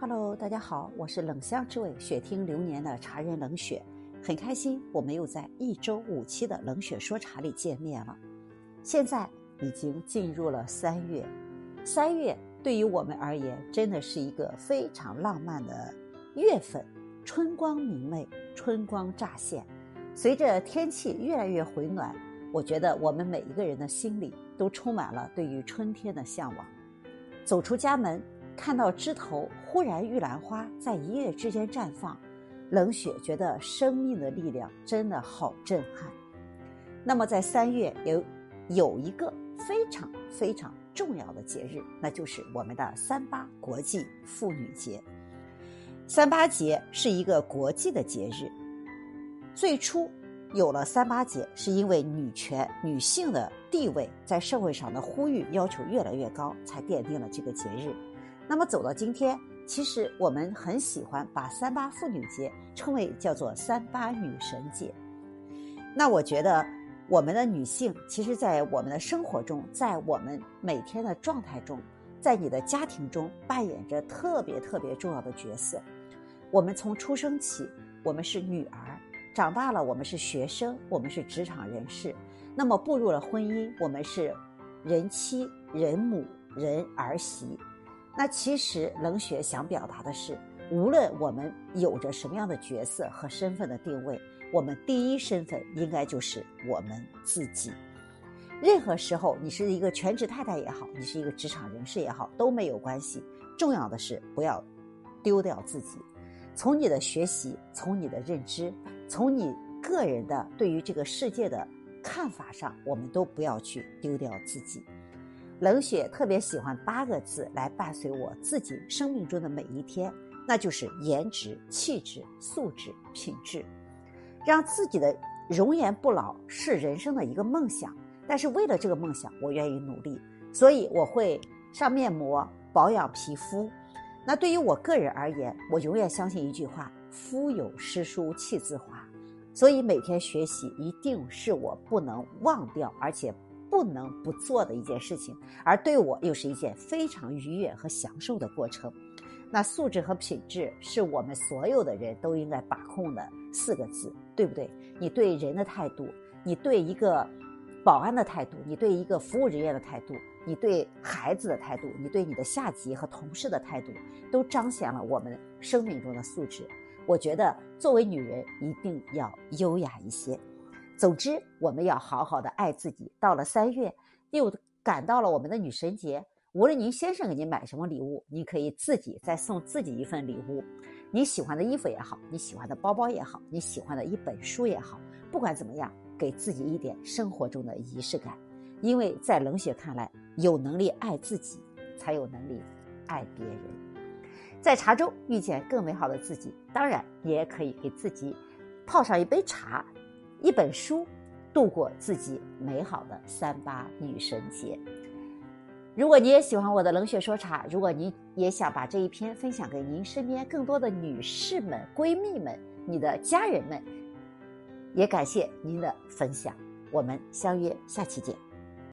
Hello，大家好，我是冷香之味雪听流年的茶人冷雪，很开心我们又在一周五期的冷雪说茶里见面了。现在已经进入了三月，三月对于我们而言真的是一个非常浪漫的月份，春光明媚，春光乍现。随着天气越来越回暖，我觉得我们每一个人的心里都充满了对于春天的向往。走出家门。看到枝头忽然玉兰花在一夜之间绽放，冷雪觉得生命的力量真的好震撼。那么在三月有有一个非常非常重要的节日，那就是我们的三八国际妇女节。三八节是一个国际的节日，最初有了三八节，是因为女权、女性的地位在社会上的呼吁要求越来越高，才奠定了这个节日。那么走到今天，其实我们很喜欢把三八妇女节称为叫做三八女神节。那我觉得我们的女性，其实，在我们的生活中，在我们每天的状态中，在你的家庭中扮演着特别特别重要的角色。我们从出生起，我们是女儿；长大了，我们是学生，我们是职场人士；那么步入了婚姻，我们是人妻、人母、人儿媳。那其实冷雪想表达的是，无论我们有着什么样的角色和身份的定位，我们第一身份应该就是我们自己。任何时候，你是一个全职太太也好，你是一个职场人士也好，都没有关系。重要的是不要丢掉自己。从你的学习，从你的认知，从你个人的对于这个世界的看法上，我们都不要去丢掉自己。冷血特别喜欢八个字来伴随我自己生命中的每一天，那就是颜值、气质、素质、品质，让自己的容颜不老是人生的一个梦想。但是为了这个梦想，我愿意努力，所以我会上面膜、保养皮肤。那对于我个人而言，我永远相信一句话：腹有诗书气自华。所以每天学习一定是我不能忘掉，而且。不能不做的一件事情，而对我又是一件非常愉悦和享受的过程。那素质和品质是我们所有的人都应该把控的四个字，对不对？你对人的态度，你对一个保安的态度，你对一个服务人员的态度，你对孩子的态度，你对你的下级和同事的态度，都彰显了我们生命中的素质。我觉得作为女人一定要优雅一些。总之，我们要好好的爱自己。到了三月，又赶到了我们的女神节。无论您先生给您买什么礼物，您可以自己再送自己一份礼物。你喜欢的衣服也好，你喜欢的包包也好，你喜欢的一本书也好，不管怎么样，给自己一点生活中的仪式感。因为在冷血看来，有能力爱自己，才有能力爱别人。在茶中遇见更美好的自己，当然也可以给自己泡上一杯茶。一本书，度过自己美好的三八女神节。如果你也喜欢我的冷血说茶，如果你也想把这一篇分享给您身边更多的女士们、闺蜜们、你的家人们，也感谢您的分享。我们相约下期见。